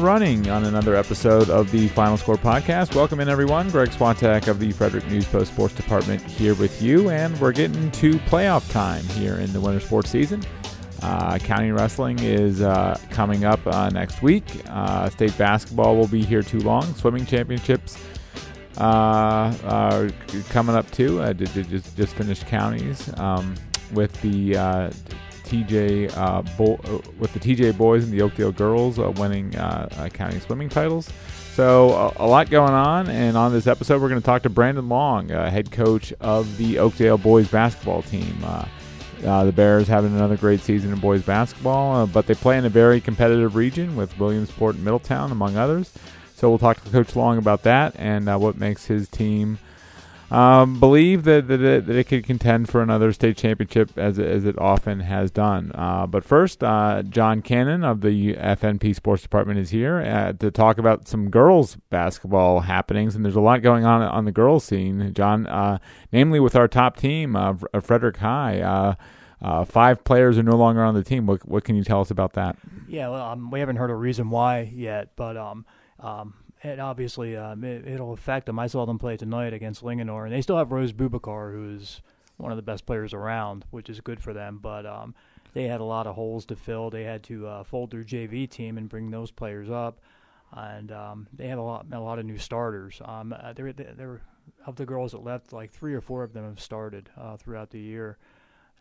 running on another episode of the Final Score podcast. Welcome in, everyone. Greg Swatek of the Frederick News Post Sports Department here with you, and we're getting to playoff time here in the winter sports season. Uh, county wrestling is uh, coming up uh, next week. Uh, state basketball will be here too long. Swimming championships uh, are coming up too. I did, did just just finished counties um, with the uh, TJ uh, Bo- uh, with the TJ boys and the Oakdale girls uh, winning uh, uh, county swimming titles. So uh, a lot going on, and on this episode, we're going to talk to Brandon Long, head coach of the Oakdale boys basketball team. The Bears having another great season in boys basketball, but they play in a very competitive region with Williamsport and Middletown, among others. So we'll talk to Coach Long about that and what makes his team um, believe that, that, it, that it could contend for another state championship as, as it often has done. Uh, but first, uh, John Cannon of the FNP Sports Department is here uh, to talk about some girls basketball happenings, and there's a lot going on on the girls scene. John, uh, namely with our top team, Frederick High. Uh, uh, five players are no longer on the team. What, what can you tell us about that? Yeah, well, um, we haven't heard a reason why yet, but um, um, it obviously um, it, it'll affect them. I saw them play tonight against Linganore, and they still have Rose Bubakar, who's one of the best players around, which is good for them. But um, they had a lot of holes to fill. They had to uh, fold their JV team and bring those players up, and um, they have a lot a lot of new starters. Um, uh, there there of the girls that left, like three or four of them have started uh, throughout the year.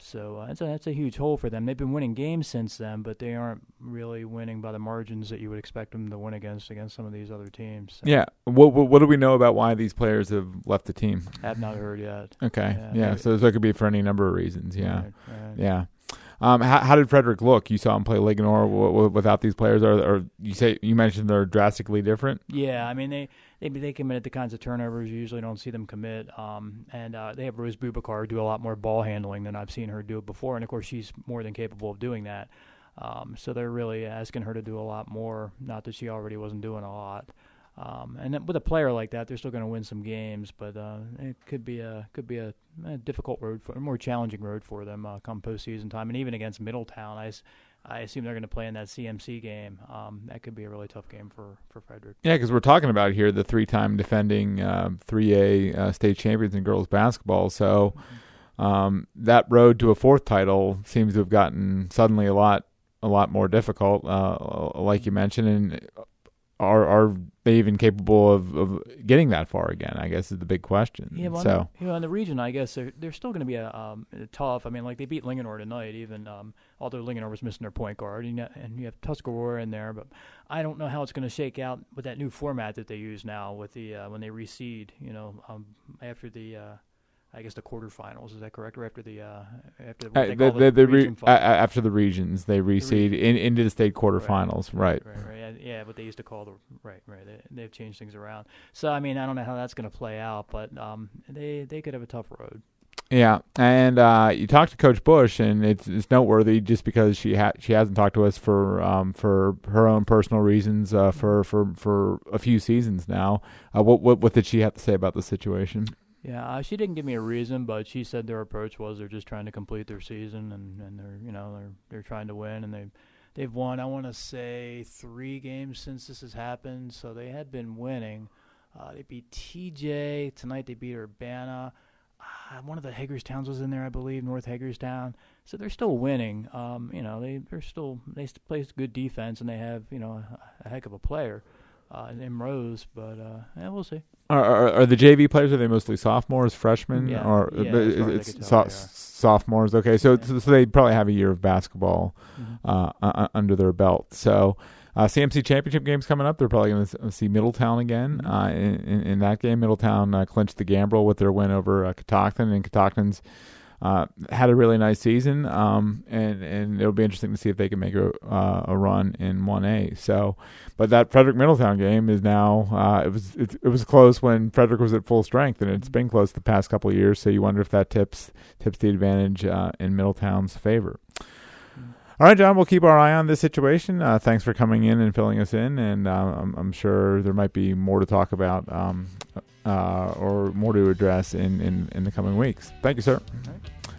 So uh, that's a that's a huge hole for them. They've been winning games since then, but they aren't really winning by the margins that you would expect them to win against against some of these other teams. So Yeah. What, what, what do we know about why these players have left the team? I have not heard yet. Okay. Yeah, Yeah. so, that could be for any number of reasons. Yeah. Right, right. Yeah. Um, how, how did Frederick look? You saw him play Linganore w- w- without these players, or, or you say you mentioned they're drastically different. Yeah, I mean they they they commit the kinds of turnovers you usually don't see them commit. Um, and uh, they have Rose Bubakar do a lot more ball handling than I've seen her do before, and of course she's more than capable of doing that. Um, so they're really asking her to do a lot more. Not that she already wasn't doing a lot. Um, and with a player like that, they're still going to win some games, but uh, it could be a could be a, a difficult road for a more challenging road for them uh, come postseason time, and even against Middletown. I, I assume they're going to play in that CMC game. Um, that could be a really tough game for for Frederick. Yeah, because we're talking about here the three-time defending uh, 3A uh, state champions in girls basketball. So um, that road to a fourth title seems to have gotten suddenly a lot a lot more difficult, uh, like you mentioned. And are are they even capable of, of getting that far again? I guess is the big question. Yeah, well, so you know, in the region, I guess they're they're still going to be a, um, tough. I mean, like they beat Linganore tonight, even um, although Linganore was missing their point guard, and, you- and you have Tuscarora in there. But I don't know how it's going to shake out with that new format that they use now with the uh, when they reseed. You know, um, after the uh, I guess the quarterfinals. Is that correct? Or after the uh, after Uh, the, the, the re- uh, after the regions, they reseed in, into the state quarterfinals, right? Right, right. Yeah, yeah, what they used to call the right, right. They, they've changed things around. So I mean, I don't know how that's going to play out, but um, they they could have a tough road. Yeah, and uh, you talked to Coach Bush, and it's it's noteworthy just because she ha- she hasn't talked to us for um, for her own personal reasons uh, for for for a few seasons now. Uh, what what what did she have to say about the situation? Yeah, uh, she didn't give me a reason, but she said their approach was they're just trying to complete their season and, and they're you know they're they're trying to win and they they've won I want to say three games since this has happened, so they had been winning. Uh, they beat TJ tonight. They beat Urbana. Uh, one of the Hagerstowns was in there, I believe, North Hagerstown. So they're still winning. Um, you know, they they're still they play good defense and they have you know a, a heck of a player uh, in Rose. But uh, yeah, we'll see. Are, are, are the JV players are they mostly sophomores, freshmen, Yeah, or yeah, as far as I it's could so- tell, they are. sophomores? Okay, so, Yeah. so so they probably have a year of basketball Mhm. uh, uh, under their belt. So, uh, CMC championship games coming up. They're probably going to see Middletown again Mhm. uh, in, in, in that game. Middletown uh, clinched the Gambrill with their win over uh, Catoctin, and Catoctin's uh, had a really nice season. Um, and and it'll be interesting to see if they can make a uh, a run in one A. So, but that Frederick Middletown game is now uh, it was it, it was close when Frederick was at full strength, and it's been close the past couple of years. So you wonder if that tips tips the advantage uh, in Middletown's favor. All right, John, we'll keep our eye on this situation. Uh, thanks for coming in and filling us in, and uh, I'm, I'm sure there might be more to talk about um, uh, or more to address in, in, in the coming weeks. Thank you, sir.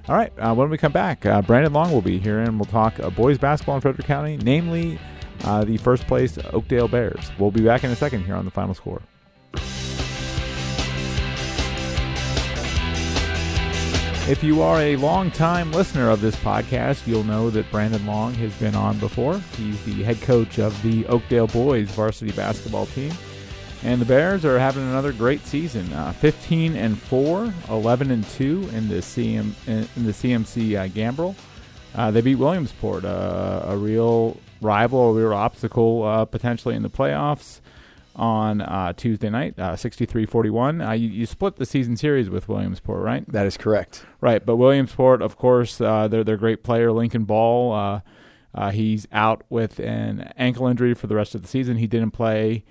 All right, uh, when we come back, uh, Brandon Long will be here, and we'll talk uh, boys basketball in Frederick County, namely uh, the first place Oakdale Bears. We'll be back in a second here on the final score. If you are a long-time listener of this podcast, you'll know that Brandon Long has been on before. He's the head coach of the Oakdale Boys varsity basketball team. And the Bears are having another great season. Uh, 15 and 4, 11 and 2 in the CM in the CMC uh, Gambrill. Uh, they beat Williamsport, uh, a real rival, a real obstacle uh, potentially in the playoffs on uh, Tuesday night, uh, 63-41. Uh, you, you, split the season series with Williamsport, right? That is correct. Right, but Williamsport, of course, uh, they're their great player, Lincoln Ball. Uh, uh, he's out with an ankle injury for the rest of the season. He didn't play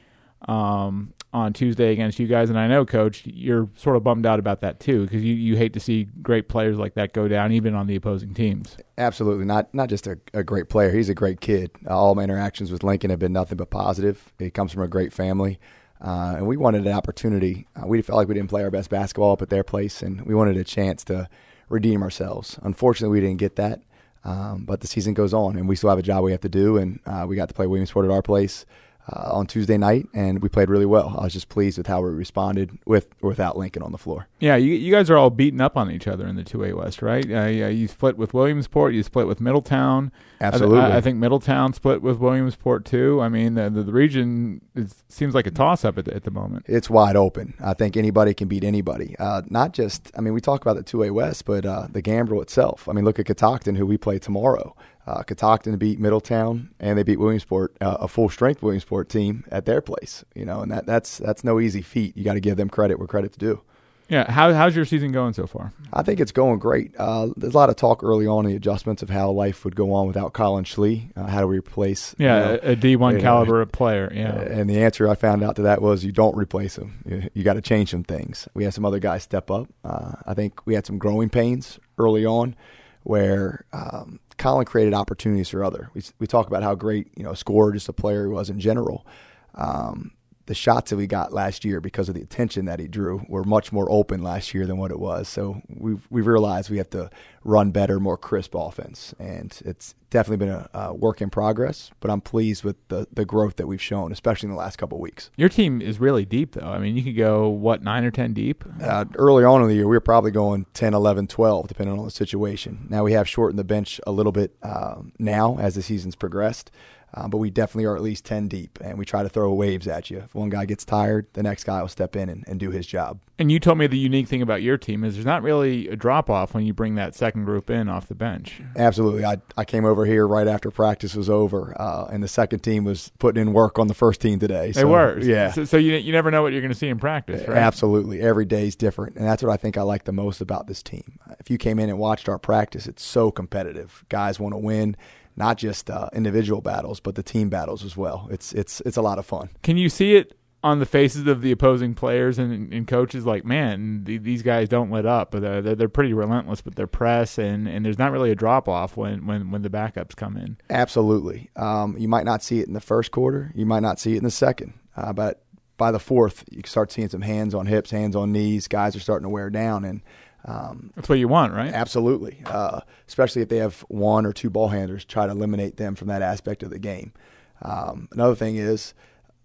um, on Tuesday against you guys. And I know, Coach, you're sort of bummed out about that too, because you, you hate to see great players like that go down, even on the opposing teams. Absolutely, not not just a, a great player. He's a great kid. all my interactions with Lincoln have been nothing but positive. He comes from a great family. Uh, and we wanted an opportunity. Uh, we felt like we didn't play our best basketball up at their place, and we wanted a chance to redeem ourselves. Unfortunately, we didn't get that. Um, but the season goes on, and we still have a job we have to do. And uh, we got to play Williamsport at our place uh, on Tuesday night, and we played really well. I was just pleased with how we responded with or without Lincoln on the floor. Yeah, you, you guys are all beating up on each other in the two A West, right? Uh, yeah, you split with Williamsport, you split with Middletown. Absolutely, I, I think Middletown split with Williamsport too. I mean, the, the, the region is, seems like a toss up at the, at the moment. It's wide open. I think anybody can beat anybody. Uh, not just, I mean, we talk about the two A West, but uh, the Gambrill itself. I mean, look at Catoctin, who we play tomorrow. Uh, Catoctin beat Middletown, and they beat Williamsport, uh, a full strength Williamsport team at their place. You know, and that that's that's no easy feat. You got to give them credit where credit's due. Yeah, how, how's your season going so far? I think it's going great. Uh, there's a lot of talk early on in the adjustments of how life would go on without Colin Schlee. Uh, how do we replace? Yeah, you know, a D one caliber player. Yeah, and the answer I found out to that was you don't replace him. You, you got to change some things. We had some other guys step up. Uh, I think we had some growing pains early on, where um, Colin created opportunities for other. We we talk about how great you know scorer just a player he was in general. Um, the shots that we got last year because of the attention that he drew were much more open last year than what it was. So we've we've realized we have to run better, more crisp offense, and it's definitely been a, a work in progress. But I'm pleased with the the growth that we've shown, especially in the last couple of weeks. Your team is really deep, though. I mean, you could go what nine or ten deep. Uh, early on in the year, we were probably going 10, 11, 12, depending on the situation. Now we have shortened the bench a little bit uh, now as the season's progressed. Um, but we definitely are at least 10 deep, and we try to throw waves at you. If one guy gets tired, the next guy will step in and, and do his job. And you told me the unique thing about your team is there's not really a drop off when you bring that second group in off the bench. Absolutely. I, I came over here right after practice was over, uh, and the second team was putting in work on the first team today. So, they were. Yeah. So, so, you, you never know what you're going to see in practice, right? Absolutely. Every day is different. And that's what I think I like the most about this team. If you came in and watched our practice, it's so competitive. Guys want to win not just uh, individual battles, but the team battles as well. It's it's it's a lot of fun. Can you see it on the faces of the opposing players and, and coaches? Like, man, the, these guys don't let up, but they're, they're pretty relentless with their press, and, and there's not really a drop off when, when when the backups come in. Absolutely, um, you might not see it in the first quarter, you might not see it in the second, uh, but by the fourth, you start seeing some hands on hips, hands on knees. Guys are starting to wear down, and um, That's what you want, right? Absolutely. Uh, especially if they have one or two ball handlers, try to eliminate them from that aspect of the game. Um, another thing is,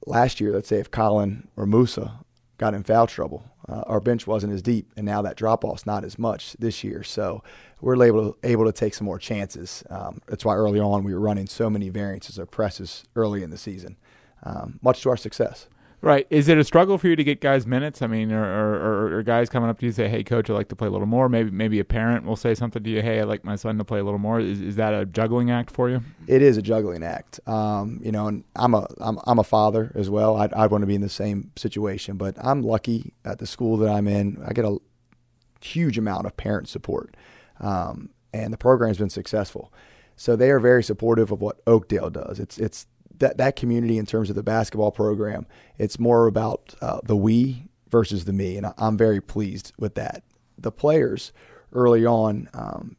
last year, let's say if Colin or Musa got in foul trouble, uh, our bench wasn't as deep, and now that drop off's not as much this year. So we're able to, able to take some more chances. Um, that's why early on we were running so many variances of presses early in the season, um, much to our success. Right. Is it a struggle for you to get guys minutes? I mean, or, or, or, guys coming up to you say, "Hey, coach, I'd like to play a little more." Maybe maybe a parent will say something to you, "Hey, I'd like my son to play a little more." Is, is that a juggling act for you? It is a juggling act. Um, you know, and I'm a I'm, I'm a father as well. I'd, I'd want to be in the same situation, but I'm lucky at the school that I'm in. I get a huge amount of parent support, um, and the program's been successful. So they are very supportive of what Oakdale does. It's it's that that community in terms of the basketball program. It's more about uh, the we versus the me, and I'm very pleased with that. The players early on, um,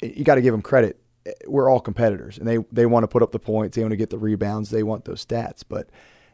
you got to give them credit. We're all competitors, and they they want to put up the points, they want to get the rebounds, they want those stats. But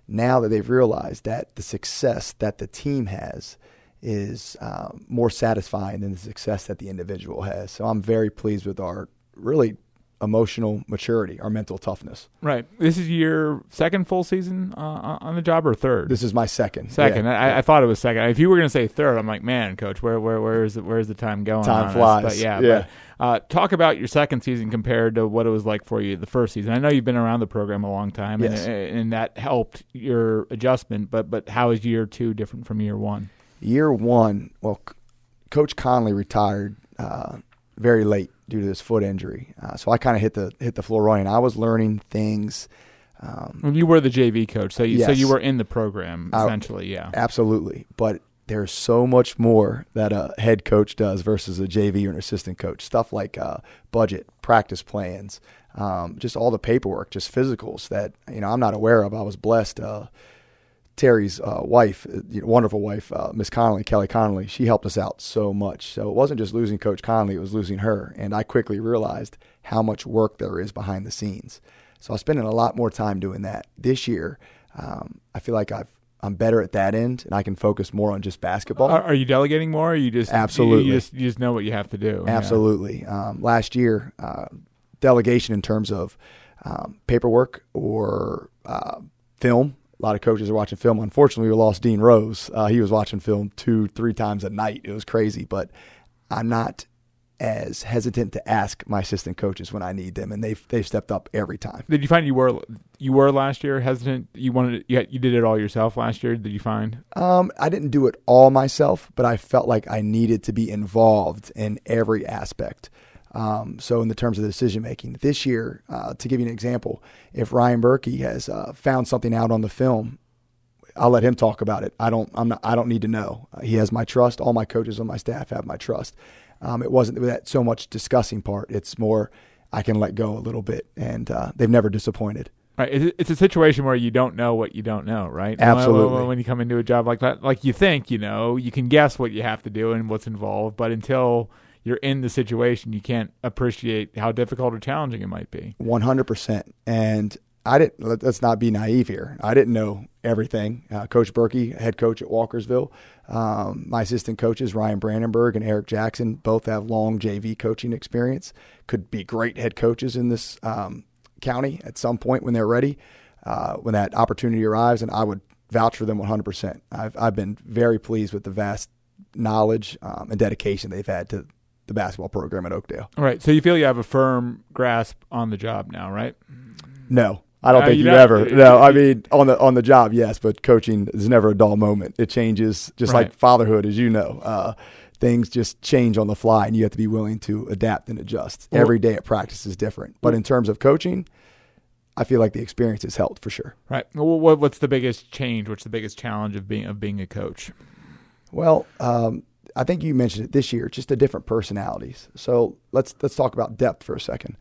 now that they've realized that the success that the team has is um, more satisfying than the success that the individual has, so I'm very pleased with our really emotional maturity, our mental toughness. Right. This is your second full season uh, on the job, or third? This is my second. Second. Yeah. I, I, thought it was second. If you were going to say third, I'm like, man, coach, where where where is it? Where's the time going? Time flies. But yeah. yeah. But, uh, talk about your second season compared to what it was like for you the first season. I know you've been around the program a long time, yes. and, and that helped your adjustment. But but how is year two different from year one? Year one, well, Coach Connolly retired uh, very late due to this foot injury. Uh, so I kind of hit the hit the floor running. I was learning things. Um, you were the JV coach, so you, yes. so you were in the program essentially, yeah. Absolutely, but there's so much more that a head coach does versus a JV or an assistant coach. Stuff like uh, budget, practice plans, um, just all the paperwork, just physicals that you know I'm not aware of. I was blessed. Uh, Terry's uh, wife, uh, wonderful wife, uh, Miss Connolly, Kelly Connolly, she helped us out so much. So it wasn't just losing Coach Connolly, it was losing her. And I quickly realized how much work there is behind the scenes. So I was spending a lot more time doing that. This year, um, I feel like I've I'm better at that end, and I can focus more on just basketball. Are, are you delegating more? Or you just absolutely you, you, just you just know what you have to do. Absolutely. Yeah. Um, last year, uh, delegation in terms of um, paperwork or uh, film a lot of coaches are watching film. Unfortunately, we lost Dean Rose. Uh, he was watching film two, three times a night. It was crazy, but I'm not as hesitant to ask my assistant coaches when I need them, and they've they've stepped up every time. Did you find you were you were last year hesitant? You wanted you, you did it all yourself last year. Did you find? Um, I didn't do it all myself, but I felt like I needed to be involved in every aspect. Um, so in the terms of the decision making this year, uh, to give you an example, if Ryan Berkey has uh, found something out on the film, I'll let him talk about it. I don't. I'm not. I don't need to know. Uh, he has my trust. All my coaches on my staff have my trust. Um, it wasn't that so much discussing part. It's more I can let go a little bit, and uh, they've never disappointed. Right. It's a situation where you don't know what you don't know, right? Absolutely. When, when you come into a job like that, like you think you know, you can guess what you have to do and what's involved, but until you're in the situation, you can't appreciate how difficult or challenging it might be. 100%. And I didn't, let's not be naive here. I didn't know everything. Uh, coach Berkey, head coach at Walkersville. Um, my assistant coaches, Ryan Brandenburg and Eric Jackson, both have long JV coaching experience, could be great head coaches in this um, county at some point when they're ready, uh, when that opportunity arrives. And I would vouch for them 100%. I've, I've been very pleased with the vast knowledge um, and dedication they've had to the basketball program at Oakdale. All right. So you feel you have a firm grasp on the job now, right? No. I don't think you you, ever. No, I mean on the on the job, yes, but coaching is never a dull moment. It changes, just Right. like fatherhood, as you know. Uh, things just change on the fly, and you have to be willing to adapt and adjust. Well- Every day at practice is different, but in terms of coaching, I feel like the experience has helped for sure. Right. Well, what, what's the biggest change? What's the biggest challenge of being of being a coach? Well, um, I think you mentioned it this year, just the different personalities. So let's let's talk about depth for a second.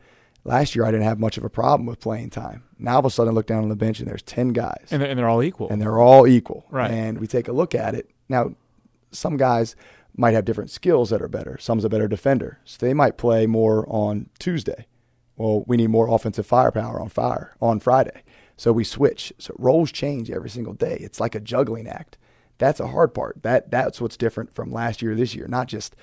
Last year, I didn't have much of a problem with playing time. Now, all of a sudden, I look down on the bench and there's ten guys, And they're, and they're all equal. and they're all equal. Right. And we take a look at it. Now, some guys might have different skills that are better. Some's a better defender, so they might play more on Tuesday. Well, we need more offensive firepower on fire on Friday, so we switch. So roles change every single day. It's like a juggling act. That's a hard part. That that's what's different from last year this year. Not just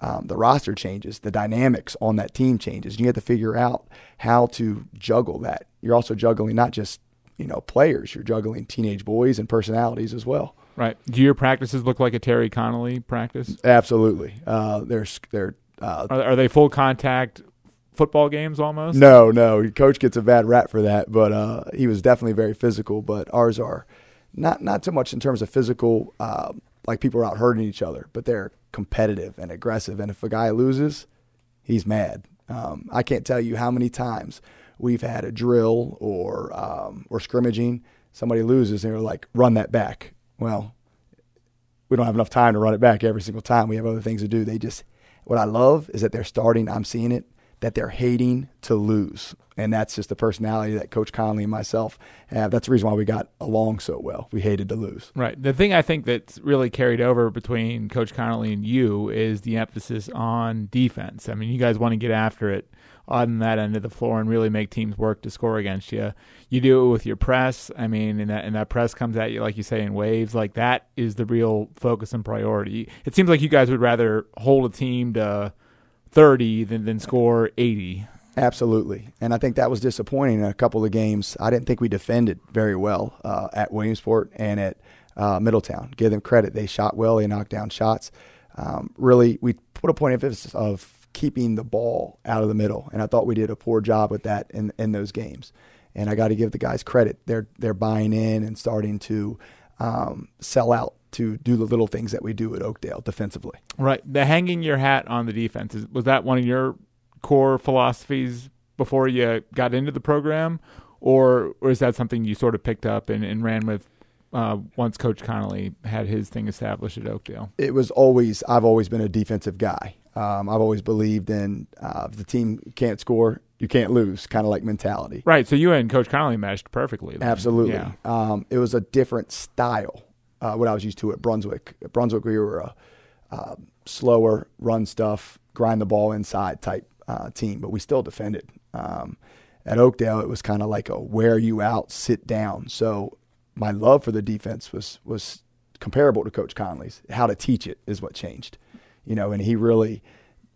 um, the roster changes, the dynamics on that team changes. You have to figure out how to juggle that. You're also juggling not just you know players. You're juggling teenage boys and personalities as well. right. Do your practices look like a Terry Connolly practice? Absolutely. Uh, there's they're uh, Are, are they full contact football games almost? no no. Coach gets a bad rap for that, but uh, he was definitely very physical. But ours are not not so much in terms of physical, uh, like people are out hurting each other, but they're competitive and aggressive. And if a guy loses, he's mad. Um, I can't tell you how many times we've had a drill or um, or scrimmaging. Somebody loses and they're like, "Run that back." Well, we don't have enough time to run it back every single time. We have other things to do. They just, what I love is that they're starting, I'm seeing it, that they're hating to lose. And that's just the personality that Coach Connolly and myself have. That's the reason why we got along so well. We hated to lose. Right. The thing I think that's really carried over between Coach Connolly and you is the emphasis on defense. I mean, you guys want to get after it on that end of the floor and really make teams work to score against you. You do it with your press. I mean, and that and that press comes at you like you say in waves. Like that is the real focus and priority. It seems like you guys would rather hold a team to thirty than than score eighty. Absolutely, and I think that was disappointing in a couple of games. I didn't think we defended very well uh, at Williamsport and at uh, Middletown. Give them credit; they shot well, they knocked down shots. Um, really, we put a point of emphasis of keeping the ball out of the middle, and I thought we did a poor job with that in in those games. And I got to give the guys credit; they're they're buying in and starting to um, sell out to do the little things that we do at Oakdale defensively. Right, the hanging your hat on the defense was that one of your core philosophies before you got into the program, or, or is that something you sort of picked up and, and ran with uh, once Coach Connolly had his thing established at Oakdale? It was always I've always been a defensive guy. Um, I've always believed in uh, if the team can't score, you can't lose, kind of like mentality. Right. So you and Coach Connolly meshed perfectly. Then. Absolutely. Yeah. Um, it was a different style. Uh, what I was used to at Brunswick. At Brunswick, we were a uh, slower, run stuff, grind the ball inside type uh, team, but we still defended. Um, at Oakdale, it was kind of like a wear you out, sit down. So my love for the defense was was comparable to Coach Connolly's. How to teach it is what changed, you know. And he really,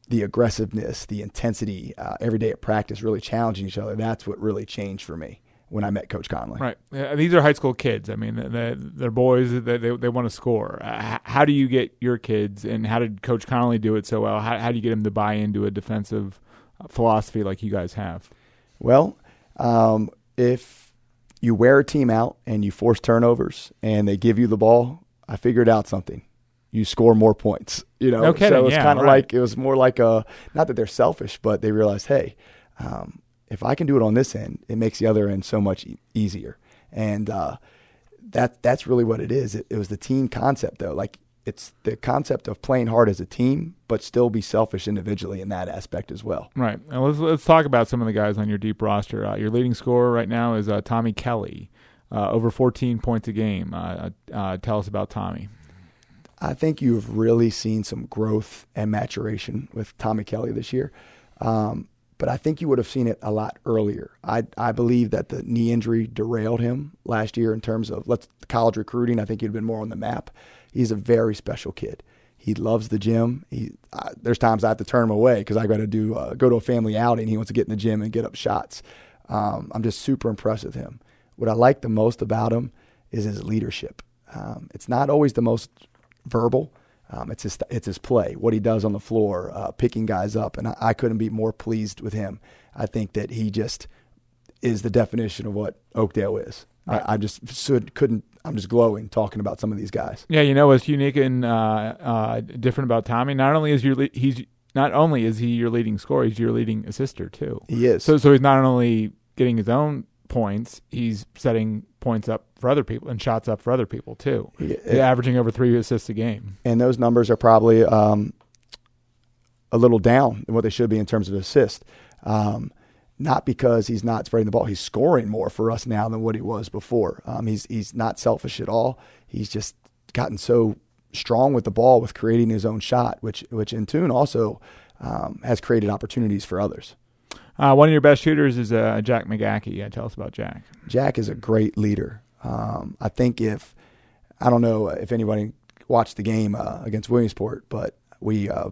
the aggressiveness, the intensity, uh, every day at practice, really challenging each other. That's what really changed for me when I met Coach Connolly. Right. Uh, these are high school kids. I mean, they're, they're boys. They, they, they want to score. Uh, how do you get your kids, and how did Coach Connolly do it so well? How, how do you get them to buy into a defensive philosophy like you guys have? Well, um, if you wear a team out and you force turnovers and they give you the ball, I figured out something. You score more points. You know, no kidding. so it's yeah, kind of right. like it was more like a not that they're selfish, but they realized, hey, um, if I can do it on this end, it makes the other end so much e- easier. And uh, that that's really what it is. It, it was the team concept, though. Like it's the concept of playing hard as a team, but still be selfish individually in that aspect as well. Right. And let's let's talk about some of the guys on your deep roster. Uh, your leading scorer right now is uh, Tommy Kelly, uh, over 14 points a game. Uh, uh, tell us about Tommy. I think you've really seen some growth and maturation with Tommy Kelly this year. Um, but I think you would have seen it a lot earlier. I I believe that the knee injury derailed him last year in terms of let's college recruiting. I think he'd been more on the map. He's a very special kid. He loves the gym. He uh, there's times I have to turn him away because I got to do uh, go to a family outing. He wants to get in the gym and get up shots. Um, I'm just super impressed with him. What I like the most about him is his leadership. Um, it's not always the most verbal. Um, it's his it's his play, what he does on the floor, uh, picking guys up, and I, I, couldn't be more pleased with him. I think that he just is the definition of what Oakdale is. Right. I, I, just should, couldn't. I'm just glowing talking about some of these guys. Yeah, you know what's unique and uh, uh, different about Tommy? Not only is your le- he's not only is he your leading scorer, he's your leading assister too. He is. So so he's not only getting his own points, he's setting points up for other people and shots up for other people too. Yeah, averaging over three assists a game. And those numbers are probably um, a little down than what they should be in terms of assist. Um, not because he's not spreading the ball, he's scoring more for us now than what he was before. Um, he's he's not selfish at all. He's just gotten so strong with the ball with creating his own shot, which which in tune also um, has created opportunities for others. Uh, one of your best shooters is uh, Jack McGackey. Yeah, tell us about Jack. Jack is a great leader. Um, I think if I don't know if anybody watched the game uh, against Williamsport, but we uh,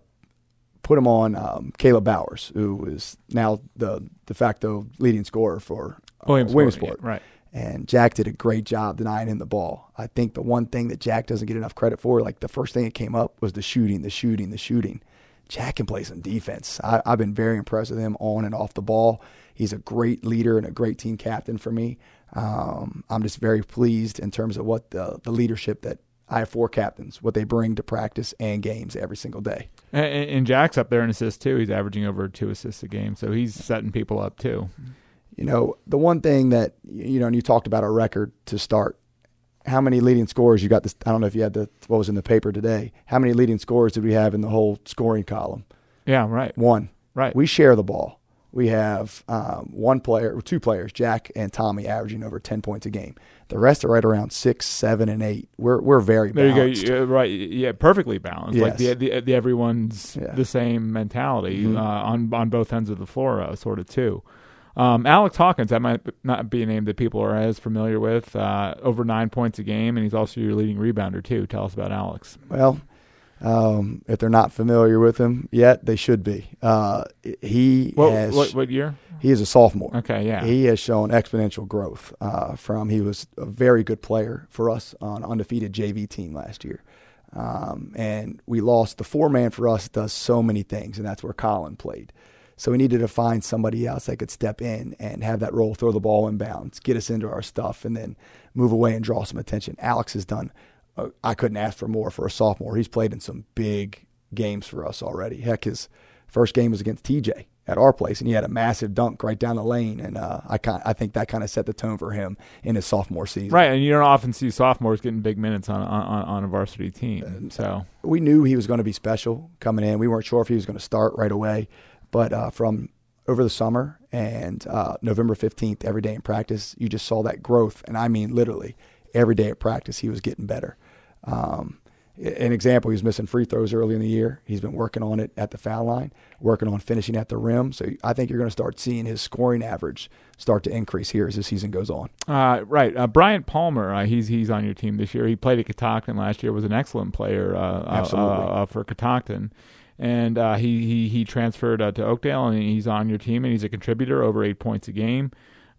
put him on um, Caleb Bowers, who is now the de facto leading scorer for uh, Williamsport. Williamsport. Yeah, right. And Jack did a great job denying him the ball. I think the one thing that Jack doesn't get enough credit for, like the first thing that came up was the shooting, the shooting, the shooting. Jack can play some defense. I, have been very impressed with him on and off the ball. He's a great leader and a great team captain for me. Um, I'm just very pleased in terms of what the, the leadership that I have four captains, what they bring to practice and games every single day. And, and Jack's up there in assists too. He's averaging over two assists a game, so he's setting people up too. You know, the one thing that you know, and you talked about our record to start. How many leading scorers you got? This I don't know if you had the what was in the paper today. How many leading scorers did we have in the whole scoring column? Yeah, right. One. Right. We share the ball. We have um, one player, two players, Jack and Tommy, averaging over ten points a game. The rest are right around six, seven, and eight. We're we're very balanced. There you go. right. Yeah, perfectly balanced. Yes. Like the, the, the everyone's yeah. the same mentality mm-hmm. uh, on on both ends of the floor, uh, sort of too. Um, Alex Hawkins, that might not be a name that people are as familiar with. Uh, over nine points a game, and he's also your leading rebounder too. Tell us about Alex. Well, Um, if they're not familiar with him yet, they should be. Uh, he What, has what, what year? he is a sophomore. Okay, yeah. He has shown exponential growth uh, from he was a very good player for us on undefeated JV team last year. Um, and we lost the four man for us does so many things, and that's where Colin played. So we needed to find somebody else that could step in and have that role, throw the ball in bounds, get us into our stuff, and then move away and draw some attention. Alex has done. Uh, I couldn't ask for more for a sophomore. He's played in some big games for us already. Heck, his first game was against TJ at our place, and he had a massive dunk right down the lane, and uh, I kind I think that kind of set the tone for him in his sophomore season. Right, and you don't often see sophomores getting big minutes on on, on a varsity team. So we knew he was going to be special coming in. We weren't sure if he was going to start right away, but uh, from over the summer and uh, November 15th, every day in practice, you just saw that growth. And I mean, literally, every day at practice, he was getting better. Um, an example, he was missing free throws early in the year. He's been working on it at the foul line, working on finishing at the rim. So I think you're going to start seeing his scoring average start to increase here as the season goes on. Uh, right, uh, Bryant Palmer, uh, he's he's on your team this year. He played at Catoctin last year. Was an excellent player. Uh, Absolutely. uh, for Catoctin, and uh, he he he transferred to Oakdale, and he's on your team, and he's a contributor, over eight points a game.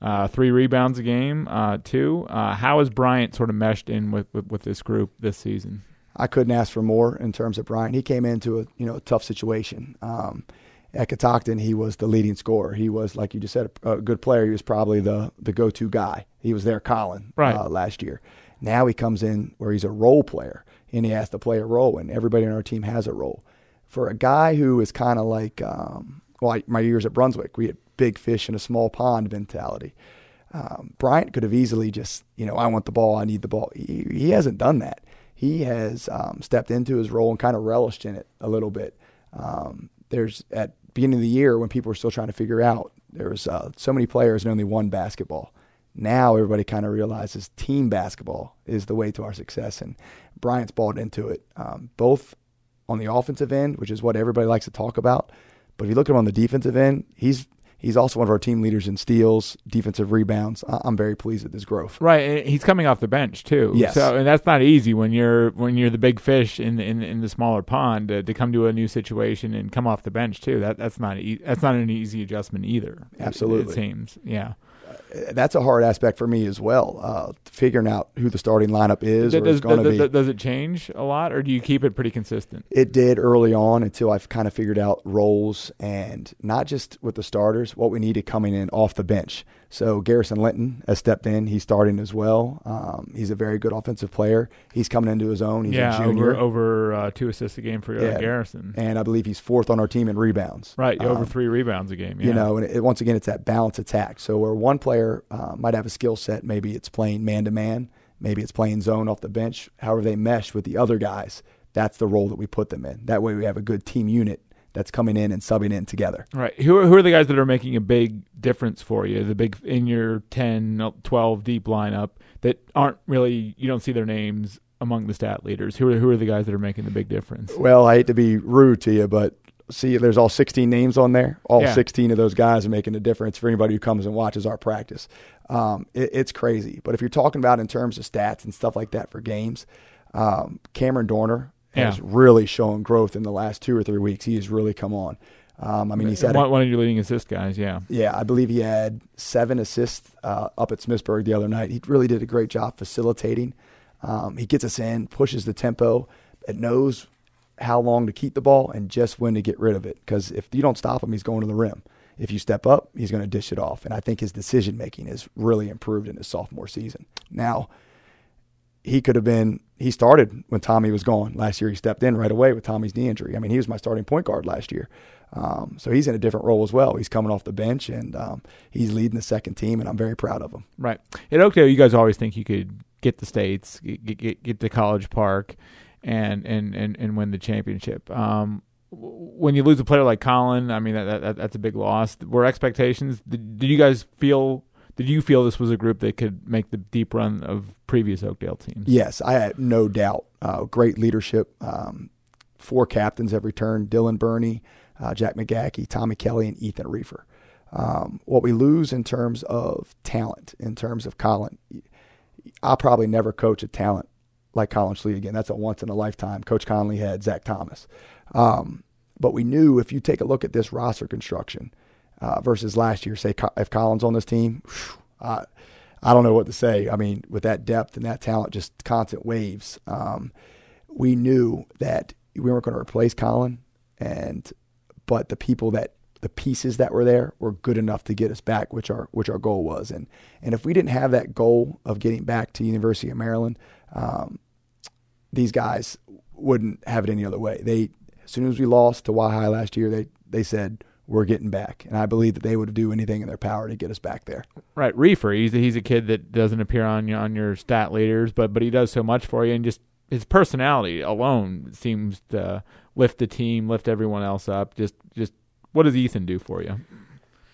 Uh, three rebounds a game, uh, too. Uh, how has Bryant sort of meshed in with, with, with, this group this season? I couldn't ask for more in terms of Bryant. He came into a you know a tough situation. Um, at Catoctin, he was the leading scorer. He was, like you just said, a, a good player. He was probably the the go to guy. He was there, Colin, right. uh, last year. Now he comes in where he's a role player and he has to play a role, and everybody on our team has a role. For a guy who is kind of like, um, well, I, my years at Brunswick, we had big fish in a small pond mentality. Um, Bryant could have easily just, you know, I want the ball, I need the ball. He, he hasn't done that he has um, stepped into his role and kind of relished in it a little bit. Um, there's at beginning of the year when people were still trying to figure out there was uh, so many players and only one basketball. Now everybody kind of realizes team basketball is the way to our success, and Bryant's bought into it. Um, both on the offensive end, which is what everybody likes to talk about, but if you look at him on the defensive end, he's He's also one of our team leaders in steals, defensive rebounds. I'm very pleased with his growth. Right, and he's coming off the bench too. Yes. So, and that's not easy when you're when you're the big fish in in, in the smaller pond to, to come to a new situation and come off the bench too. That that's not e- that's not an easy adjustment either. Absolutely, it, it seems. Yeah that's a hard aspect for me as well. Uh, figuring out who the starting lineup is does, or is going to be. Does it change a lot, or do you keep it pretty consistent? It did early on until I've kind of figured out roles and not just with the starters, what we needed coming in off the bench. So Garrison Linton has stepped in. He's starting as well. Um, he's a very good offensive player. He's coming into his own. He's yeah, a junior. over, over uh, two assists a game for uh, Yeah. Garrison. and I believe he's fourth on our team in rebounds. Right, over Um, three rebounds a game. Yeah. You know, and it, once again, it's that balance attack. So where one player uh, might have a skill set, maybe it's playing man to man, maybe it's playing zone off the bench. However, they mesh with the other guys. That's the role that we put them in. That way, we have a good team unit that's coming in and subbing in together. Right. Who are, who are the guys that are making a big difference for you? The big in your 10, 12 deep lineup that aren't really you don't see their names among the stat leaders. Who are who are the guys that are making the big difference? Well, I hate to be rude to you, but see, there's all 16 names on there. All Yeah. 16 of those guys are making a difference for anybody who comes and watches our practice. Um, it, it's crazy. But if you're talking about in terms of stats and stuff like that for games, um, Cameron Dorner has Yeah. really shown growth in the last two or three weeks. He has really come on. Um, I mean, he's had a- one, one of your leading assist guys. Yeah. yeah, I believe he had seven assists uh, up at Smithsburg the other night. He really did a great job facilitating. Um, he gets us in, pushes the tempo, it knows how long to keep the ball and just when to get rid of it. Because if you don't stop him, he's going to the rim. If you step up, he's going to dish it off. And I think his decision making has really improved in his sophomore season. Now, he could have been he started when Tommy was gone last year. He stepped in right away with Tommy's knee injury. I mean, he was my starting point guard last year. Um, so he's in a different role as well. He's coming off the bench and um, he's leading the second team, and I'm very proud of him. Right. At Oakdale, you guys always think you could get the states, get get, get to College Park, and and and and win the championship. Um, when you lose a player like Colin, I mean that, that that's a big loss. Were expectations? Did, did you guys feel? Did you feel this was a group that could make the deep run of previous Oakdale teams? Yes, I had no doubt. Uh, great leadership. Um, four captains have returned: Dylan Burney, uh, Jack McGackey, Tommy Kelly, and Ethan Reefer. Um, what we lose in terms of talent, in terms of Colin, I'll probably never coach a talent like Colin Schlee again. That's a once in a lifetime. Coach Connolly had Zach Thomas. Um, but we knew if you take a look at this roster construction uh, versus last year, say if Colin's on this team, whew, I, I don't know what to say. I mean, with that depth and that talent, just constant waves. Um, we knew that we weren't going to replace Colin, and but the people that the pieces that were there were good enough to get us back, which our which our goal was. And and if we didn't have that goal of getting back to University of Maryland, um, these guys wouldn't have it any other way. They as soon as we lost to High last year, they they said we're getting back, and I believe that they would do anything in their power to get us back there. Right, Reefer. He's he's a kid that doesn't appear on your on your stat leaders, but but he does so much for you, and just his personality alone seems to lift the team, lift everyone else up. Just just what does Ethan do for you?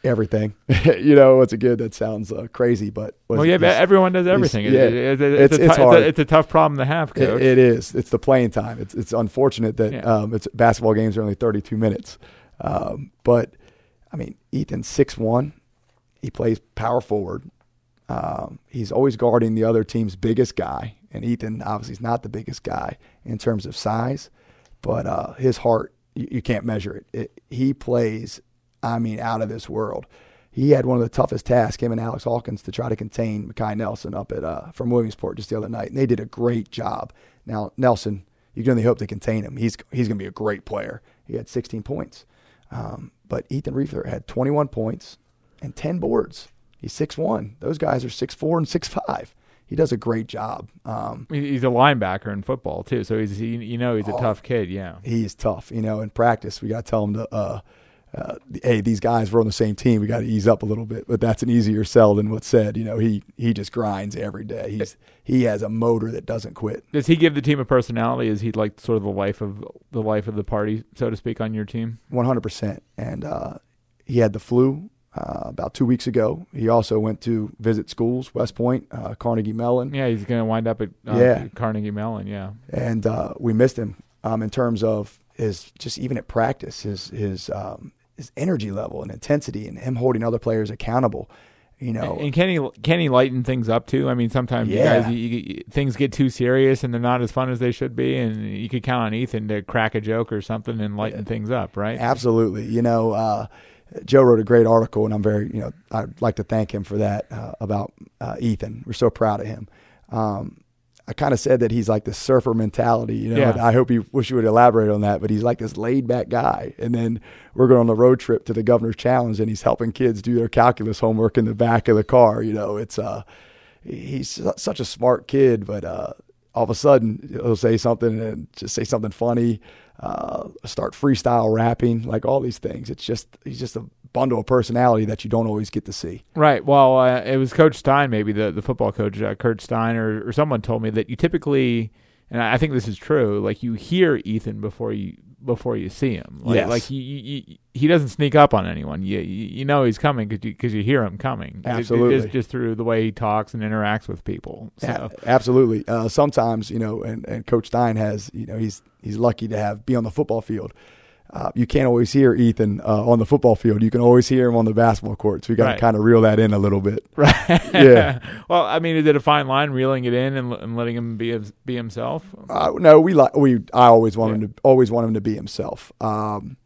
Everything, you know. It's a good. That sounds uh, crazy, but well, yeah, everyone does everything. Yeah, it's, it's, it's, a, it's, a, tough problem to have, coach. it, it is. It's the playing time. It's it's unfortunate that yeah. um, it's basketball games are only thirty two minutes, um, but I mean, Ethan six one. He plays power forward. Um, he's always guarding the other team's biggest guy, and Ethan obviously is not the biggest guy in terms of size, but uh, his heart you, you can't measure it. it. He plays I mean, out of this world. He had one of the toughest tasks, him and Alex Hawkins, to try to contain Makai Nelson up at uh, from Williamsport just the other night, and they did a great job. Now Nelson, you can only hope to contain him. He's he's going to be a great player. He had 16 points, um, but Ethan Reefer had 21 points and 10 boards. He's 6'1". Those guys are 6'4 and 6'5". He does a great job. Um, he's a linebacker in football too, so he's he, you know he's a oh, tough kid. Yeah, he's tough. You know, in practice we got to tell him to. Uh, uh, hey, these guys were on the same team. We got to ease up a little bit, but that's an easier sell than what's said. You know, he he just grinds every day. He's he has a motor that doesn't quit. Does he give the team a personality? Is he like sort of the life of the life of the party, so to speak, on your team? One hundred percent. And uh, he had the flu uh, about two weeks ago. He also went to visit schools, West Point, uh, Carnegie Mellon. Yeah, he's going to wind up at uh, yeah. Carnegie Mellon. Yeah, and uh, we missed him um, in terms of his just even at practice, his his um, his energy level and intensity and him holding other players accountable. You know, and, can he can he lighten things up too? I mean, sometimes yeah. you guys you, you, things get too serious and they're not as fun as they should be, and you could count on Ethan to crack a joke or something and lighten yeah. things up, right? Absolutely. You know, uh, Joe wrote a great article, and I'm very you know I'd like to thank him for that uh, about uh, Ethan. We're so proud of him. Um, I kind of said that he's like the surfer mentality, you know. Yeah. I hope you wish you would elaborate on that, but he's like this laid back guy. And then we're going on the road trip to the Governor's Challenge, and he's helping kids do their calculus homework in the back of the car. You know, it's uh, he's such a smart kid, but uh, all of a sudden he'll say something and just say something funny, uh, start freestyle rapping, like all these things. It's just he's just a bundle of personality that you don't always get to see. Right. Well, uh, it was Coach Stein, maybe the the football coach, uh, Kurt Stein, or, or someone told me that you typically, and I think this is true, like you hear Ethan before you before you see him. Like, yes. like he, he, he doesn't sneak up on anyone. You you know he's coming because you, you hear him coming. Absolutely, just, just through the way he talks and interacts with people. So. Yeah, absolutely. Uh, sometimes you know, and, and Coach Stein has you know he's he's lucky to have be on the football field uh, you can't always hear Ethan uh, on the football field. You can always hear him on the basketball court. So we got to right. kind of reel that in a little bit. Right. Yeah. well, I mean, is it a fine line reeling it in and, and letting him be be himself? Uh, no, we like we. I always want yeah. him to always want him to be himself. Um,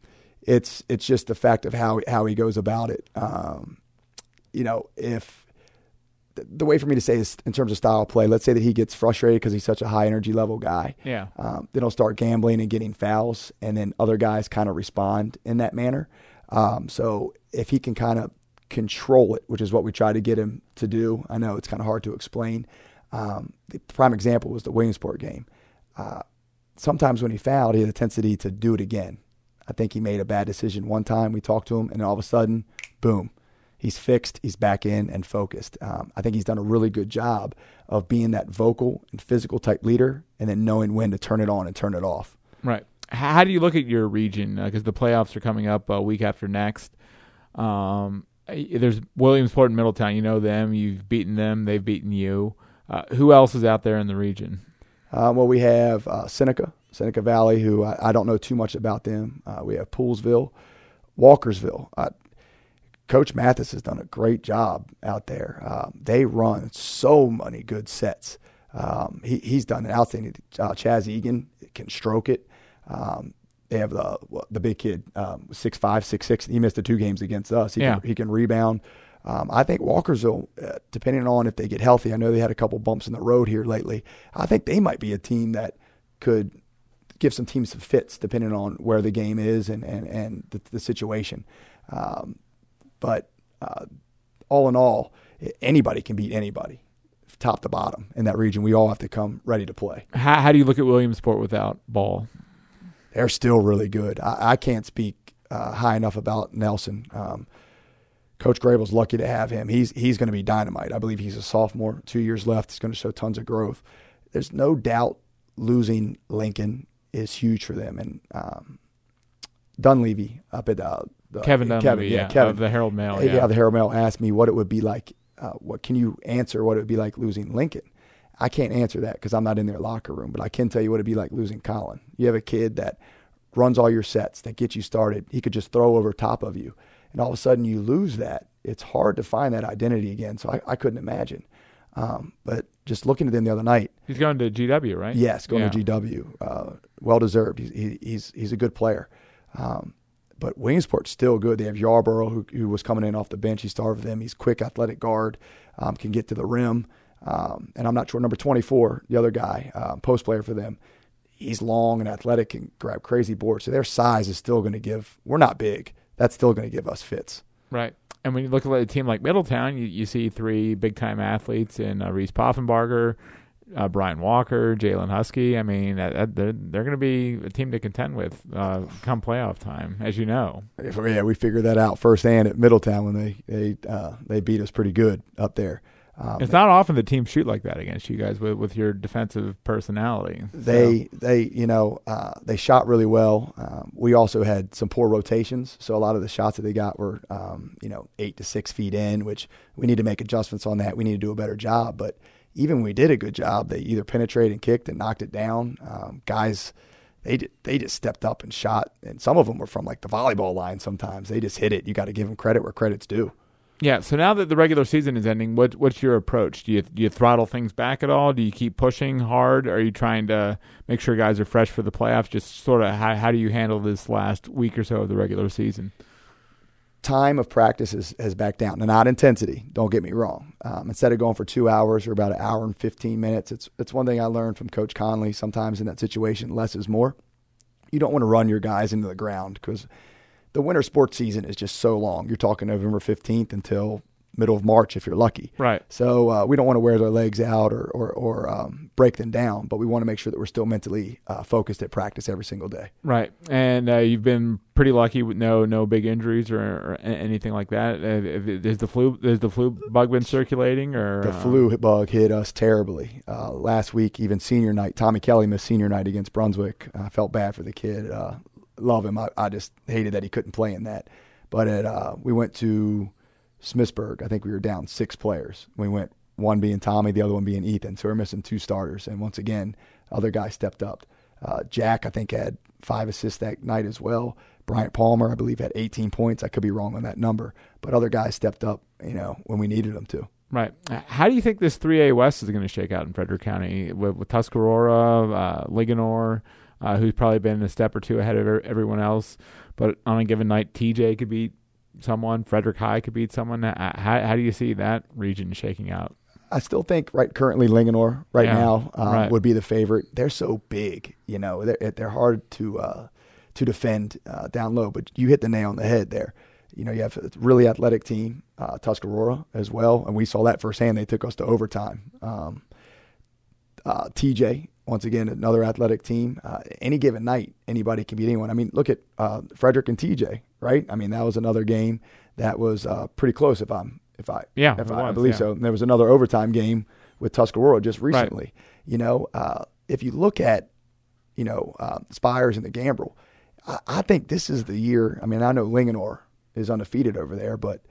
it's it's just the fact of how how he goes about it. Um, you know, if the way for me to say is in terms of style of play. Let's say that he gets frustrated because he's such a high energy level guy. Yeah. Um, then he'll start gambling and getting fouls, and then other guys kind of respond in that manner. Um, so if he can kind of control it, which is what we try to get him to do, I know it's kind of hard to explain. Um, the prime example was the Williamsport game. Uh, sometimes when he fouled, he had a tendency to do it again. I think he made a bad decision one time. We talked to him, and all of a sudden, boom, he's fixed, he's back in and focused. Um, I think he's done a really good job of being that vocal and physical type leader, and then knowing when to turn it on and turn it off. Right. How do you look at your region? Because uh, the playoffs are coming up a week after next. Um, there's Williamsport and Middletown. You know them. You've beaten them. They've beaten you. Uh, who else is out there in the region? Uh, well, we have uh, Seneca, Seneca Valley, who I, I, don't know too much about them. Uh, we have Poolesville, Walkersville. I, Coach Mathis has done a great job out there. Uh, they run so many good sets. Um, he, he's done an outstanding. Uh, Chaz Egan can stroke it. Um, they have the the big kid, um, six five, six six. He missed the two games against us. He Yeah. can, he can rebound. Um, I think Walkersville, uh, depending on if they get healthy, I know they had a couple bumps in the road here lately. I think they might be a team that could give some teams some fits depending on where the game is and and and the, the situation. Um, but uh, all in all, anybody can beat anybody, top to bottom in that region. We all have to come ready to play. How, how do you look at Williamsport without Ball? They're still really good. I, I can't speak uh, high enough about Nelson. Um, Coach Grable's lucky to have him. He's he's going to be dynamite. I believe he's a sophomore, two years left. He's going to show tons of growth. There's no doubt losing Lincoln is huge for them. And um, Dunleavy up at uh, the Kevin Dunleavy, yeah, yeah, Kevin of the Herald Mail. yeah, Yeah, the Herald Mail asked me what it would be like. Uh, what can you answer? What it would be like losing Lincoln? I can't answer that because I'm not in their locker room, but I can tell you what it'd be like losing Colin. You have a kid that runs all your sets, that gets you started. He could just throw over top of you, and all of a sudden you lose that. It's hard to find that identity again. So I, I couldn't imagine. Um, but just looking at them the other night, he's going to GW, right? Yes, going Yeah. to GW. Uh, well deserved. He's, he, he's he's a good player. Um, but Williamsport's still good. They have Yarborough, who, who was coming in off the bench. He started with them. He's quick, athletic guard, um, can get to the rim. Um, and I'm not sure number 24, the other guy, um, post player for them. He's long and athletic and grab crazy boards. So their size is still going to give. We're not big. That's still going to give us fits. Right. And when you look at a team like Middletown, you, you see three big time athletes in uh, Reese Poffenbarger, uh, Brian Walker, Jalen Husky. I mean, that, they're, they're going to be a team to contend with uh, come playoff time, as you know. Yeah, we figured that out firsthand at Middletown when they they uh, they beat us pretty good up there. Um, It's not often the teams shoot like that against you guys with, with your defensive personality. So- They they you know uh, they shot really well. Um, we also had some poor rotations, so a lot of the shots that they got were um, you know eight to six feet in, which we need to make adjustments on that. We need to do a better job. But even when we did a good job, they either penetrated and kicked and knocked it down. Um, guys, they did, they just stepped up and shot, and some of them were from like the volleyball line. Sometimes they just hit it. You got to give them credit where credit's due. Yeah. So now that the regular season is ending, what what's your approach? Do you do you throttle things back at all? Do you keep pushing hard? Are you trying to make sure guys are fresh for the playoffs? Just sort of how how do you handle this last week or so of the regular season? Time of practice has, has backed down. Now, not intensity. Don't get me wrong. Um, instead of going for two hours or about an hour and fifteen minutes, it's it's one thing I learned from Coach Connolly. Sometimes in that situation, less is more. You don't want to run your guys into the ground because the winter sports season is just so long. You're talking November fifteenth until middle of March if you're lucky. Right. So uh, we don't want to wear their legs out or or, or um, break them down, but we want to make sure that we're still mentally uh, focused at practice every single day. Right, and uh, you've been pretty lucky with no no big injuries or, or anything like that. Uh, the flu is the flu bug been circulating or The uh, flu bug hit us terribly. Uh, last week, even senior night, Tommy Kelly missed senior night against Brunswick. I felt bad for the kid. Uh, love him. I, I just hated that he couldn't play in that. But at, uh, we went to Smithsburg. I think we were down six players. We went one being Tommy, the other one being Ethan. So we're missing two starters. And once again, other guys stepped up. Uh, Jack, I think, had five assists that night as well. Bryant Palmer, I believe, had 18 points. I could be wrong on that number, but other guys stepped up, you know, when we needed them to. Right. How do you think this 3A West is going to shake out in Frederick County with, with Tuscarora, uh, Linganore, uh, who's probably been a step or two ahead of er- everyone else, but on a given night, TJ could beat someone, Frederick High could beat someone. Uh, How, how do you see that region shaking out? I still think right currently Linganore right Yeah, now um, right. would be the favorite. They're so big, you know, they're they're hard to uh, to defend uh, down low. But you hit the nail on the head there. You know, you have a really athletic team, uh, Tuscarora as well, and we saw that firsthand. They took us to overtime. Um, uh, TJ, once again, another athletic team. Uh, any given night, anybody can beat anyone. I mean, look at uh, Frederick and TJ, right? I mean, that was another game that was uh, pretty close. If I'm, if I, Yeah, if I, I believe yeah. so. And there was another overtime game with Tuscarora just recently. You know, uh, if you look at, you know, uh, Spires and the Gambrill, I, I think this is the year. I mean, I know Linganore is undefeated over there, but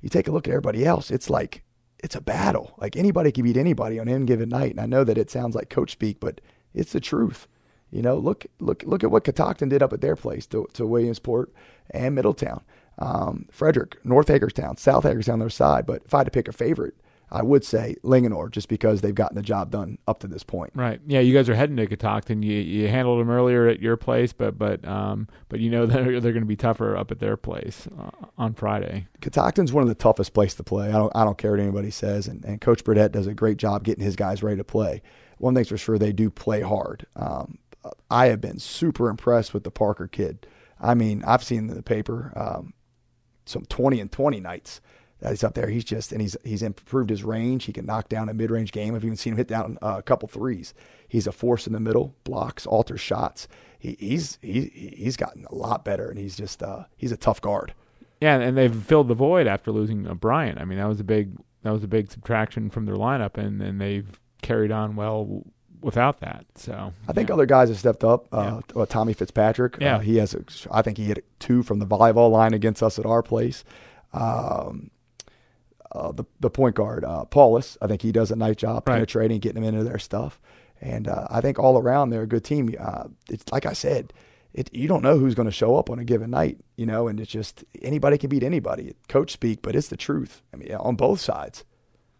you take a look at everybody else. It's like it's a battle. Like anybody can beat anybody on any given night. And I know that it sounds like coach speak, but it's the truth. You know, look look look at what Catoctin did up at their place to, to Williamsport and Middletown, um, Frederick, North Hagerstown, South Hagerstown, on their side. But if I had to pick a favorite, I would say Linganore, just because they've gotten the job done up to this point. Right. Yeah, you guys are heading to Catoctin. You you handled them earlier at your place, but but um but you know they're they're going to be tougher up at their place uh, on Friday. Catoctin's one of the toughest places to play. I don't I don't care what anybody says, and, and Coach Burdett does a great job getting his guys ready to play. One thing's for sure, they do play hard. Um, I have been super impressed with the Parker kid. I mean, I've seen in the paper um, some twenty and twenty nights that he's up there. He's just and he's he's improved his range. He can knock down a mid range game. I've even seen him hit down uh, a couple threes. He's a force in the middle, blocks, alters shots. He, he's he he's gotten a lot better, and he's just uh, he's a tough guard. Yeah, and they've filled the void after losing a Bryant. I mean, that was a big that was a big subtraction from their lineup, and and they've carried on well without that. So I think yeah. other guys have stepped up. Uh, yeah. Tommy Fitzpatrick, yeah, uh, he has. A, I think he hit two from the volleyball line against us at our place. Um, uh, the the point guard uh, Paulus. I think he does a nice job right. penetrating, getting them into their stuff, and uh, I think all around they're a good team. Uh, it's like I said, it, you don't know who's going to show up on a given night, you know, and it's just anybody can beat anybody. Coach speak, but it's the truth. I mean, on both sides.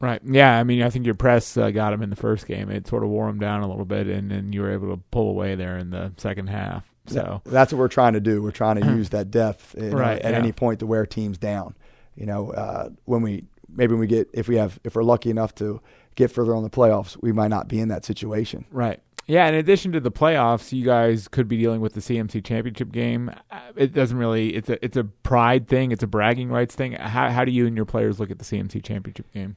Right. Yeah. I mean, I think your press uh, got him in the first game. It sort of wore him down a little bit, and then you were able to pull away there in the second half. So that's what we're trying to do. We're trying to use that depth you know, right, at yeah. any point to wear teams down. You know, uh, when we maybe when we get if we have if we're lucky enough to get further on the playoffs, we might not be in that situation. Right. Yeah. In addition to the playoffs, you guys could be dealing with the CMC championship game. It doesn't really. It's a it's a pride thing. It's a bragging rights thing. How how do you and your players look at the CMC championship game?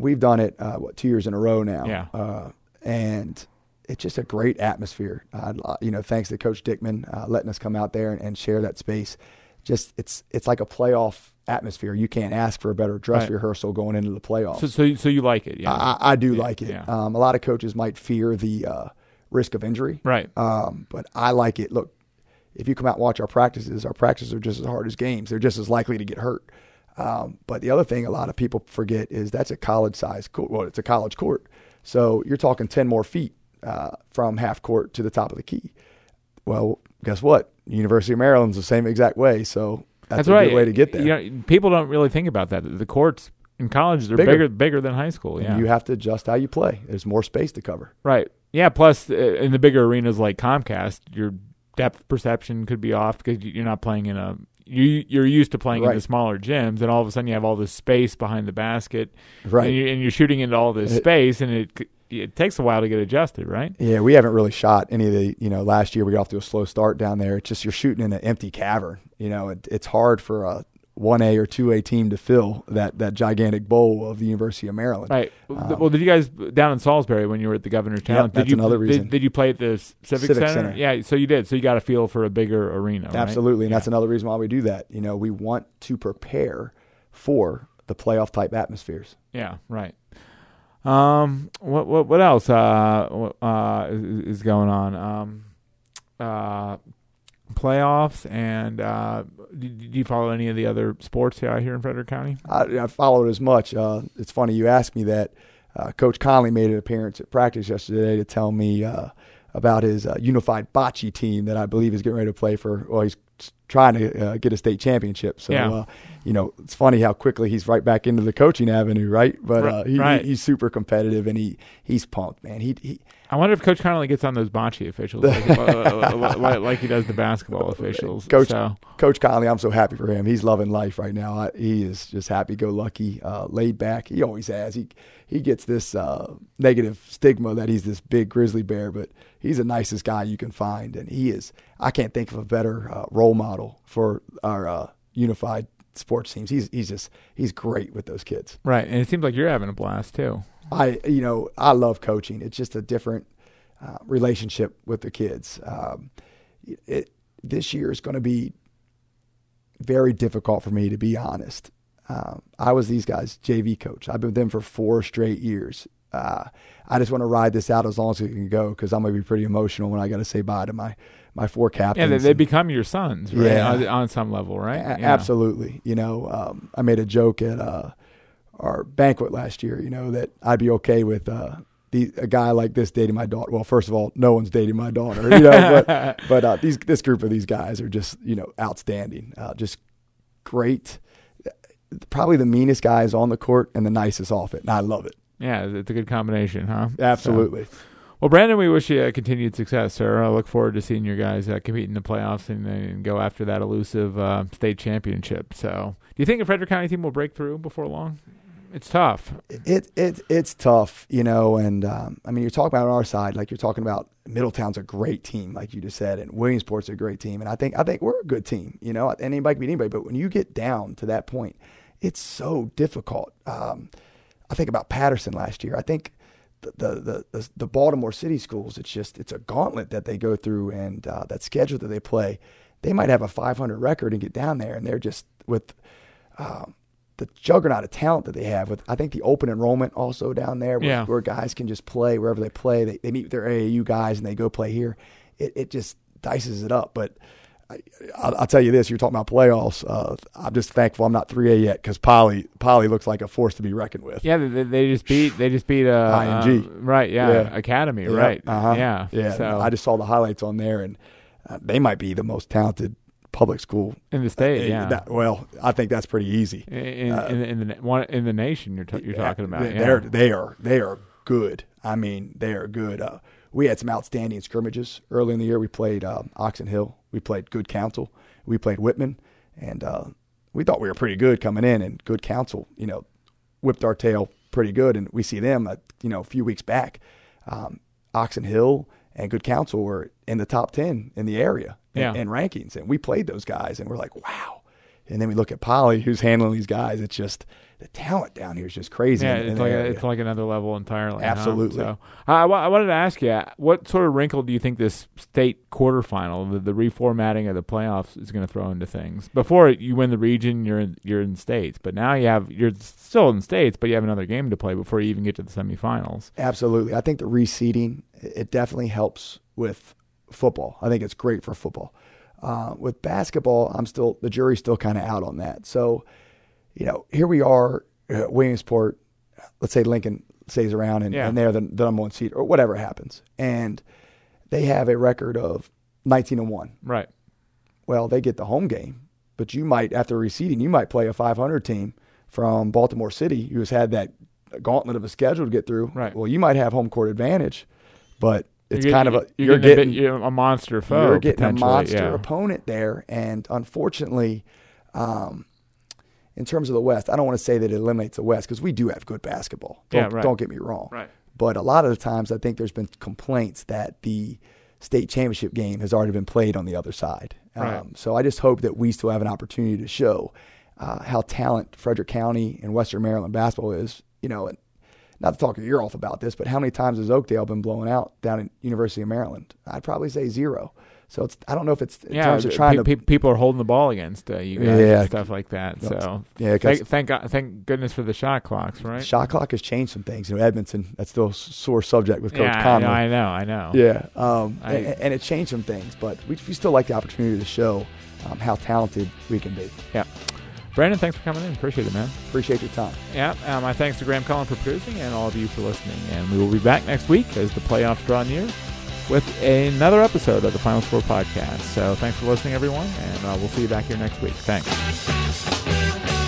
We've done it uh, what two years in a row now. Yeah. Uh, and it's just a great atmosphere. Uh, you know, thanks to Coach Dickman uh, letting us come out there and, and, share that space. Just it's it's like a playoff atmosphere. You can't ask for a better dress right. rehearsal going into the playoffs. So so, so you like it? Yeah. I, I do yeah, like it. Yeah. Um, a lot of coaches might fear the uh, risk of injury. Right. Um, but I like it. Look, if you come out and watch our practices, our practices are just as hard as games. They're just as likely to get hurt. Um, but the other thing a lot of people forget is that's a college size court. Well, it's a college court. So you're talking 10 more feet uh, from half court to the top of the key. Well, guess what? University of Maryland's the same exact way. So that's, that's a right. good way to get there. You know, people don't really think about that. The courts in college are Bigger. bigger bigger, than high school. Yeah. And you have to adjust how you play. There's more space to cover. Right. Yeah. Plus, uh, in the bigger arenas like Comcast, your depth perception could be off because you're not playing in a you you're used to playing Right. in the smaller gyms, and all of a sudden you have all this space behind the basket, Right. And, you, and you're shooting into all this It- space, and it it takes a while to get adjusted, right? Yeah, we haven't really shot any of the, you know, last year we got off to a slow start down there. It's just you're shooting in an empty cavern. You know, it, it's hard for a 1A or 2A team to fill that, that gigantic bowl of the University of Maryland. Right. well, did you guys down in Salisbury when you were at the Governor's Town? Um, Yep, did that's you, another reason. Did, you play at the Civic, Civic Center? Center. Yeah. So you did. So you got a feel for a bigger arena. right? Absolutely. And Yeah. that's another reason why we do that. You know, we want to prepare for the playoff type atmospheres. Yeah, right. Um, what what what else uh uh is, is going on? Um, uh, playoffs and uh, do, do you follow any of the other sports here in Frederick County? I, I followed as much. Uh, it's funny you asked me that. Uh, Coach Connolly made an appearance at practice yesterday to tell me uh, about his uh, unified bocce team that I believe is getting ready to play for. Well, he's trying to uh, get a state championship. So, Yeah. uh, you know, it's funny how quickly he's right back into the coaching avenue, right? But uh, he, Right. he's super competitive and he he's pumped, man. He he I wonder if Coach Connolly gets on those bocce officials like, uh, like, like he does the basketball officials. Coach So, Coach Connolly, I'm so happy for him. He's loving life right now. I, he is just happy go lucky, uh, laid back. He always has. He he gets this uh, negative stigma that he's this big grizzly bear, but he's the nicest guy you can find, and he is. I can't think of a better uh, role model for our uh, unified sports teams. He's he's just he's great with those kids. right, and it seems like you're having a blast too. I you know I love coaching. It's just a different uh, relationship with the kids. Um, it, this year is going to be very difficult for me to be honest. Um, I was these guys JV coach. I've been with them for four straight years. Uh, I just want to ride this out as long as it can go because I'm going to be pretty emotional when I got to say bye to my my four Yeah, captains. they, they and- become your sons, right? Yeah. On, on some level, right? a- Yeah. Absolutely. You know, um, I made a joke at uh, our banquet last year. You know that I'd be okay with uh, the, a guy like this dating my daughter. Well, first of all, no one's dating my daughter. You know, but but uh, these this group of these guys are just you know outstanding. Uh, just great. probably the meanest guys on the court and the nicest off it, and I love it. Yeah, it's a good combination, huh? Absolutely. So, well, Brandon, we wish you continued success, sir. I look forward to seeing your guys uh, compete in the playoffs and, and, go after that elusive uh, state championship. So, do you think a Frederick County team will break through before long? It's tough. It it it's tough, you know. And um, I mean, you're talking about on our side, like you're talking about Middletown's a great team, like you just said, and Williamsport's a great team. And I think I think we're a good team, you know. Anybody can beat anybody, but when you get down to that point, it's so difficult. Um, I think about Patterson last year. I think the, the the the Baltimore City schools. It's just it's a gauntlet that they go through, and uh, that schedule that they play. They might have a 500 record and get down there, and they're just with um, the juggernaut of talent that they have. With I think the open enrollment also down there, where, yeah. where guys can just play wherever they play. They they meet with their AAU guys and they go play here. It it just dices it up, but. I, will tell you this: you're talking about playoffs. Uh, I'm just thankful I'm not 3A yet because Poly Poly looks like a force to be reckoned with. Yeah, they, they just beat they just beat uh, IMG. Uh, right? Yeah, yeah. Academy. Yeah. Right. Uh-huh. Yeah. Yeah. So I just saw the highlights on there, and uh, they might be the most talented public school in the state. yeah. That, well, I think that's pretty easy in in, uh, in, in the one in the nation. You're t- you're talking about. They, yeah. They're they are they are good. I mean, they are good. Uh, we had some outstanding scrimmages early in the year. We played um, Oxon Hill. We played Good Counsel we played Whitman, and uh, we thought we were pretty good coming in. And Good Counsel, you know, whipped our tail pretty good. And we see them, uh, you know, a few weeks back. Um, Oxon Hill and Good Counsel were in the top ten in the area yeah. in, in rankings, and we played those guys, and we're like, wow. And then we look at Poly, who's handling these guys. It's just the talent down here is just crazy. Yeah, in, it's in like a, it's like another level entirely. Absolutely. Huh? So I, I wanted to ask you, what sort of wrinkle do you think this state quarterfinal, the, the reformatting of the playoffs, is going to throw into things? Before you win the region, you're in, you're in states, but now you have you're still in states, but you have another game to play before you even get to the semifinals. Absolutely, I think the reseeding it definitely helps with football. I think it's great for football. Uh, with basketball, I'm still the jury's still kind of out on that. So you know, here we are, uh, Williamsport. Let's say Lincoln stays around and, yeah. and they're the, the number one seed or whatever happens, and they have a record of 19 and one. Right. Well, they get the home game, but you might after reseeding, you might play a 500 team from Baltimore City who has had that gauntlet of a schedule to get through. Right. Well, you might have home court advantage, but it's you're kind of a you're, you're getting, getting, a, bit, a monster foe. You're getting a monster yeah. opponent there, and unfortunately, um, in terms of the West, I don't want to say that it eliminates the West because we do have good basketball. Don't, yeah, right. don't get me wrong. Right. But a lot of the times, I think there's been complaints that the state championship game has already been played on the other side. Right. Um, so I just hope that we still have an opportunity to show uh, how talent Frederick County and Western Maryland basketball is. You know, and not to talk your ear off about this, but how many times has Oakdale been blown out down at University of Maryland? I'd probably say zero. So it's I don't know if it's in yeah, terms of trying pe- to people are holding the ball against uh, you guys Yeah. and stuff like that. So yeah, thank, thank God, thank goodness for the shot clocks, right? shot clock has changed some things. You know, Edmondson that's still a sore subject with Coach yeah, Connolly. I know, I know. Yeah, um, I- and, and it changed some things, but we, we still like the opportunity to show um, how talented we can be. Yeah. Brandon, thanks for coming in. Appreciate it, man. Appreciate your time. Yeah, uh, my thanks to Graham Cullen for producing and all of you for listening. And we will be back next week as the playoffs draw near with another episode of the Final Score podcast. So thanks for listening, everyone, and uh, we'll see you back here next week. Thanks.